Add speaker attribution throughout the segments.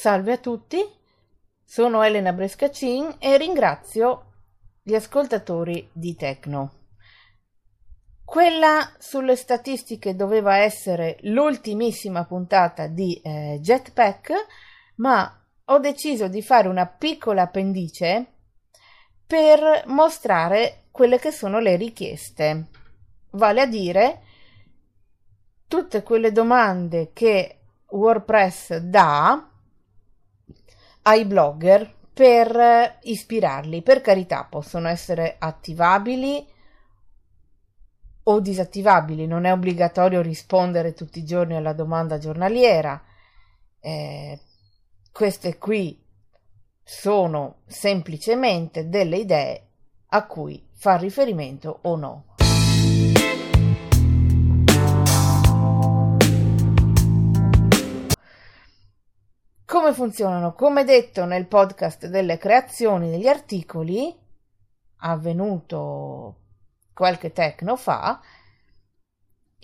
Speaker 1: Salve a tutti, sono Elena Brescacin e ringrazio gli ascoltatori di Tecno. Quella sulle statistiche doveva essere l'ultimissima puntata di eh, Jetpack, ma ho deciso di fare una piccola appendice per mostrare quelle che sono le richieste, vale a dire tutte quelle domande che WordPress dà ai blogger per ispirarli. Per carità, possono essere attivabili o disattivabili, non è obbligatorio rispondere tutti i giorni alla domanda giornaliera. Eh, queste qui sono semplicemente delle idee a cui far riferimento o no. Come funzionano? Come detto nel podcast delle creazioni degli articoli, avvenuto qualche tecno fa,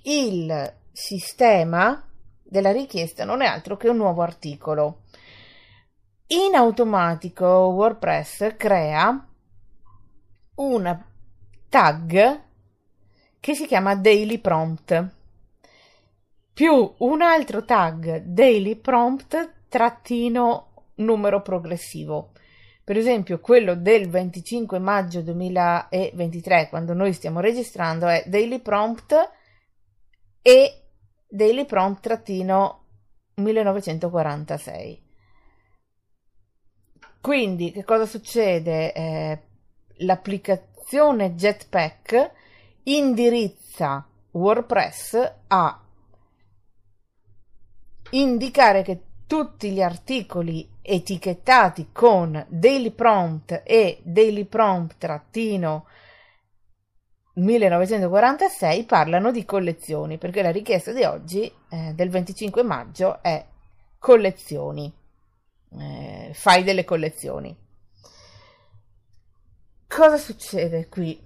Speaker 1: il sistema della richiesta non è altro che un nuovo articolo. In automatico WordPress crea una tag che si chiama daily prompt più un altro tag daily prompt trattino numero progressivo. Per esempio, quello del 25 maggio 2023, quando noi stiamo registrando, è daily prompt e daily prompt trattino 1946. Quindi, che cosa succede? Eh, l'applicazione Jetpack indirizza WordPress a indicare che tutti gli articoli etichettati con daily prompt e daily prompt trattino 1946 parlano di collezioni perché la richiesta di oggi eh, del 25 maggio è collezioni. Eh, fai delle collezioni. Cosa succede qui?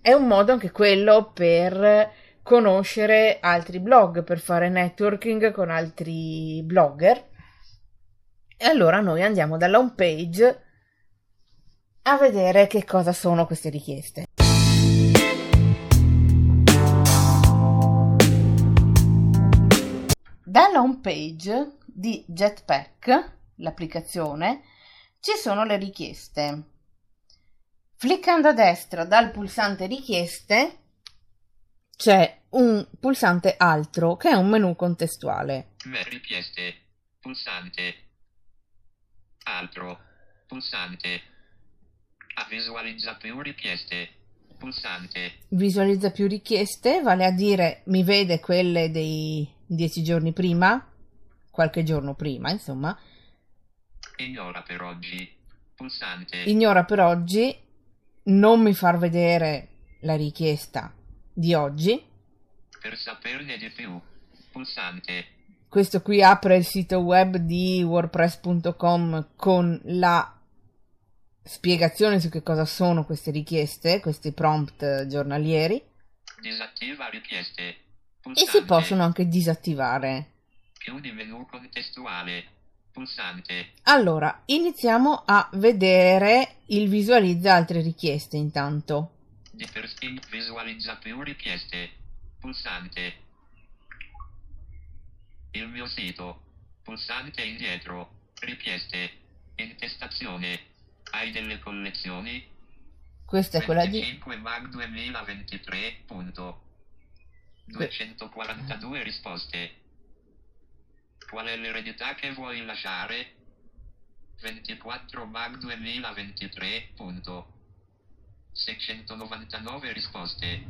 Speaker 1: È un modo anche quello per conoscere altri blog, per fare networking con altri blogger. E allora noi andiamo dalla home page a vedere che cosa sono queste richieste. Dalla home page di Jetpack, l'applicazione, ci sono le richieste. Cliccando a destra dal pulsante richieste c'è un pulsante altro che è un menu contestuale.
Speaker 2: Richieste. Pulsante. Altro. Pulsante. Visualizza più richieste. Pulsante.
Speaker 1: Visualizza più richieste, vale a dire mi vede quelle dei dieci giorni prima, qualche giorno prima, insomma.
Speaker 2: Ignora per oggi. Pulsante.
Speaker 1: Ignora per oggi, non mi far vedere la richiesta di oggi.
Speaker 2: Per saperne di più, pulsante.
Speaker 1: Questo qui apre il sito web di wordpress.com con la spiegazione su che cosa sono queste richieste, questi prompt giornalieri.
Speaker 2: Disattiva richieste.
Speaker 1: Pulsante. E si possono anche disattivare.
Speaker 2: Più di menu contestuale. Pulsante.
Speaker 1: Allora, iniziamo a vedere il visualizza altre richieste intanto.
Speaker 2: Di per visualizza più richieste. Pulsante. Il mio sito. Pulsante indietro. Richieste. Intestazione. Hai delle collezioni?
Speaker 1: Questa è quella di
Speaker 2: 25 mag 2023. Punto. 242 risposte. Qual è l'eredità che vuoi lasciare? 24 mag 2023. Punto. 699 risposte.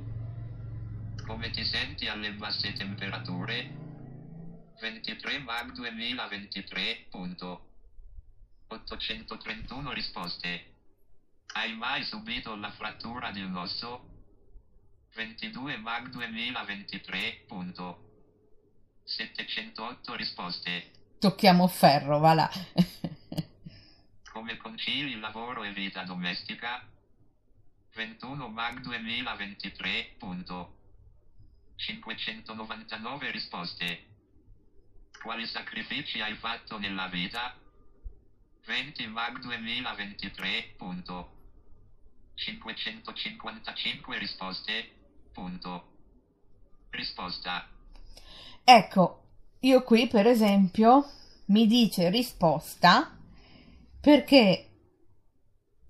Speaker 2: Come ti senti alle basse temperature? 23 mag 2023. Punto. 831 risposte. Hai mai subito la frattura di un osso? 22 mag 2023. Punto. 708 risposte.
Speaker 1: Tocchiamo ferro, va là.
Speaker 2: Come concili lavoro e vita domestica? 21 mag 2023. Punto. 599 risposte. Quali sacrifici hai fatto nella vita? 20 mag 2023. Punto. 555 risposte. Punto. Risposta.
Speaker 1: Ecco, io qui per esempio mi dice risposta perché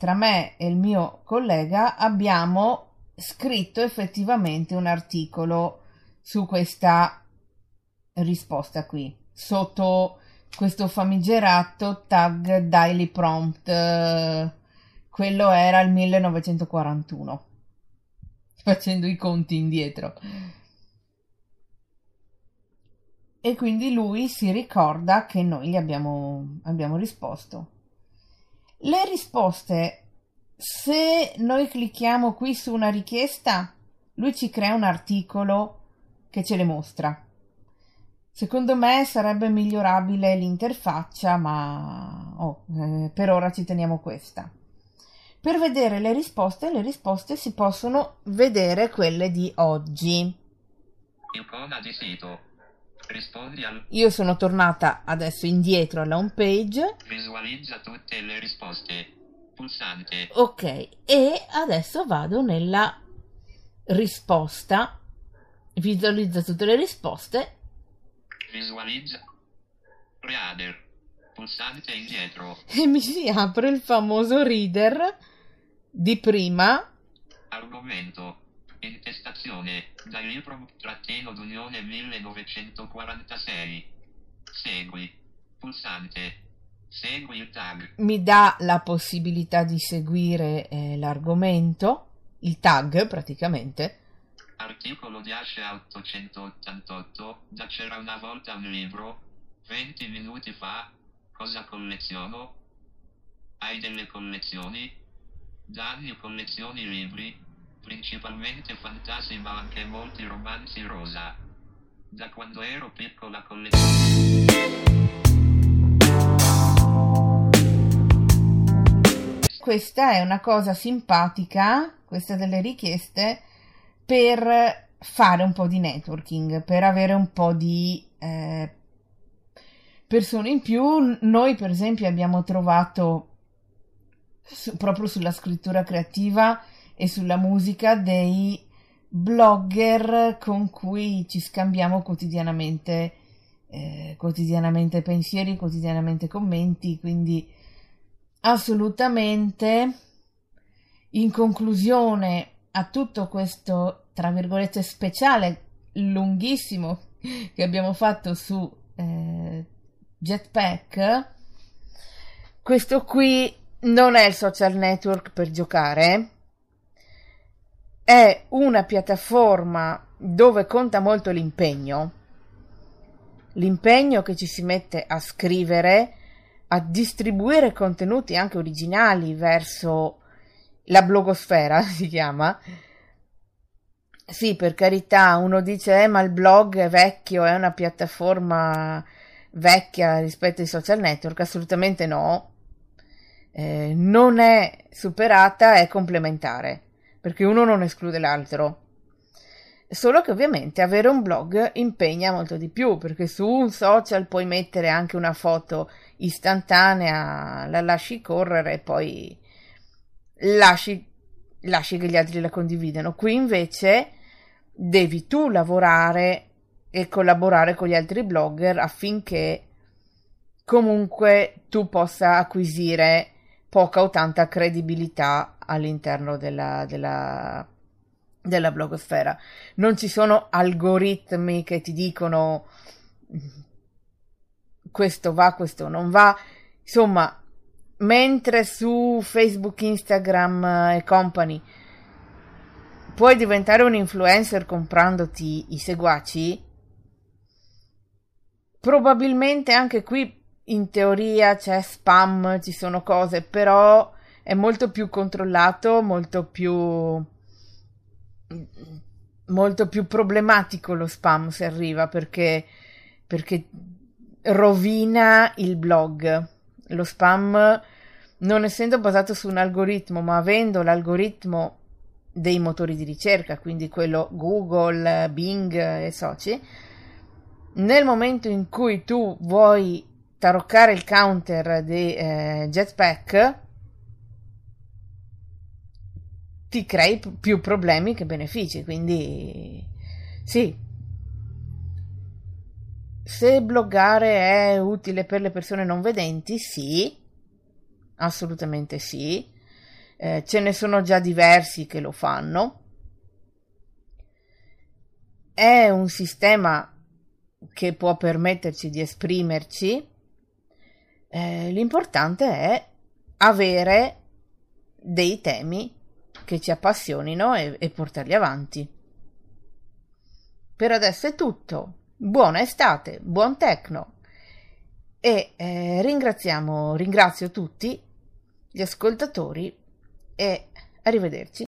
Speaker 1: tra me e il mio collega abbiamo scritto effettivamente un articolo su questa risposta qui sotto questo famigerato tag daily prompt. Quello era il 1941 facendo i conti indietro. E quindi lui si ricorda che noi gli abbiamo, abbiamo risposto le risposte, se noi clicchiamo qui su una richiesta, lui ci crea un articolo che ce le mostra. Secondo me sarebbe migliorabile l'interfaccia, ma oh, eh, per ora ci teniamo questa. Per vedere le risposte, le risposte si possono vedere quelle di oggi.
Speaker 2: Icona di sito. Rispondi al...
Speaker 1: Io sono tornata adesso indietro alla home page.
Speaker 2: Visualizza tutte le risposte. Pulsante.
Speaker 1: Ok, e adesso vado nella risposta. Visualizza tutte le risposte.
Speaker 2: Visualizza. Reader. Pulsante indietro.
Speaker 1: E mi si apre il famoso reader di prima.
Speaker 2: Argomento. Intestazione. Dal libro trattino d'Unione 1946. Segui. Pulsante. Segui il tag.
Speaker 1: Mi dà la possibilità di seguire eh, l'argomento, il tag praticamente.
Speaker 2: Articolo di Asce 888. Da c'era una volta un libro. 20 minuti fa. Cosa colleziono? Hai delle collezioni? Da anni collezioni libri? Principalmente fantasy ma anche molti romanzi rosa. Da quando ero piccola
Speaker 1: Questa è una cosa simpatica, questa delle richieste, per fare un po' di networking, per avere un po' di eh, persone in più. Noi, per esempio, abbiamo trovato su, proprio sulla scrittura creativa e sulla musica dei blogger con cui ci scambiamo quotidianamente, eh, quotidianamente pensieri, quotidianamente commenti, quindi assolutamente in conclusione a tutto questo, tra virgolette, speciale lunghissimo che abbiamo fatto su eh, Jetpack, questo qui non è il social network per giocare, è una piattaforma dove conta molto l'impegno, l'impegno che ci si mette a scrivere, a distribuire contenuti anche originali verso la blogosfera, si chiama. Sì, per carità, uno dice, eh, ma il blog è vecchio, è una piattaforma vecchia rispetto ai social network, assolutamente no. Eh, non è superata, è complementare perché uno non esclude l'altro. Solo che ovviamente avere un blog impegna molto di più, perché su un social puoi mettere anche una foto istantanea, la lasci correre e poi lasci, lasci che gli altri la condividano. Qui invece devi tu lavorare e collaborare con gli altri blogger affinché comunque tu possa acquisire poca o tanta credibilità all'interno della, della, della blogosfera. Non ci sono algoritmi che ti dicono questo va, questo non va. Insomma, mentre su Facebook, Instagram e company puoi diventare un influencer comprandoti i seguaci, probabilmente anche qui in teoria c'è spam, ci sono cose, però è molto più controllato, molto più molto più problematico lo spam se arriva perché, perché rovina il blog. Lo spam, non essendo basato su un algoritmo, ma avendo l'algoritmo dei motori di ricerca, quindi quello Google, Bing e soci, nel momento in cui tu vuoi taroccare il counter di eh, Jetpack ti crei p- più problemi che benefici, quindi sì. Se bloggare è utile per le persone non vedenti, sì, assolutamente sì. Eh, ce ne sono già diversi che lo fanno. È un sistema che può permetterci di esprimerci. Eh, l'importante è avere dei temi che ci appassionino e, e portarli avanti. Per adesso è tutto. Buona estate, buon tecno. E eh, ringraziamo, ringrazio tutti gli ascoltatori e arrivederci.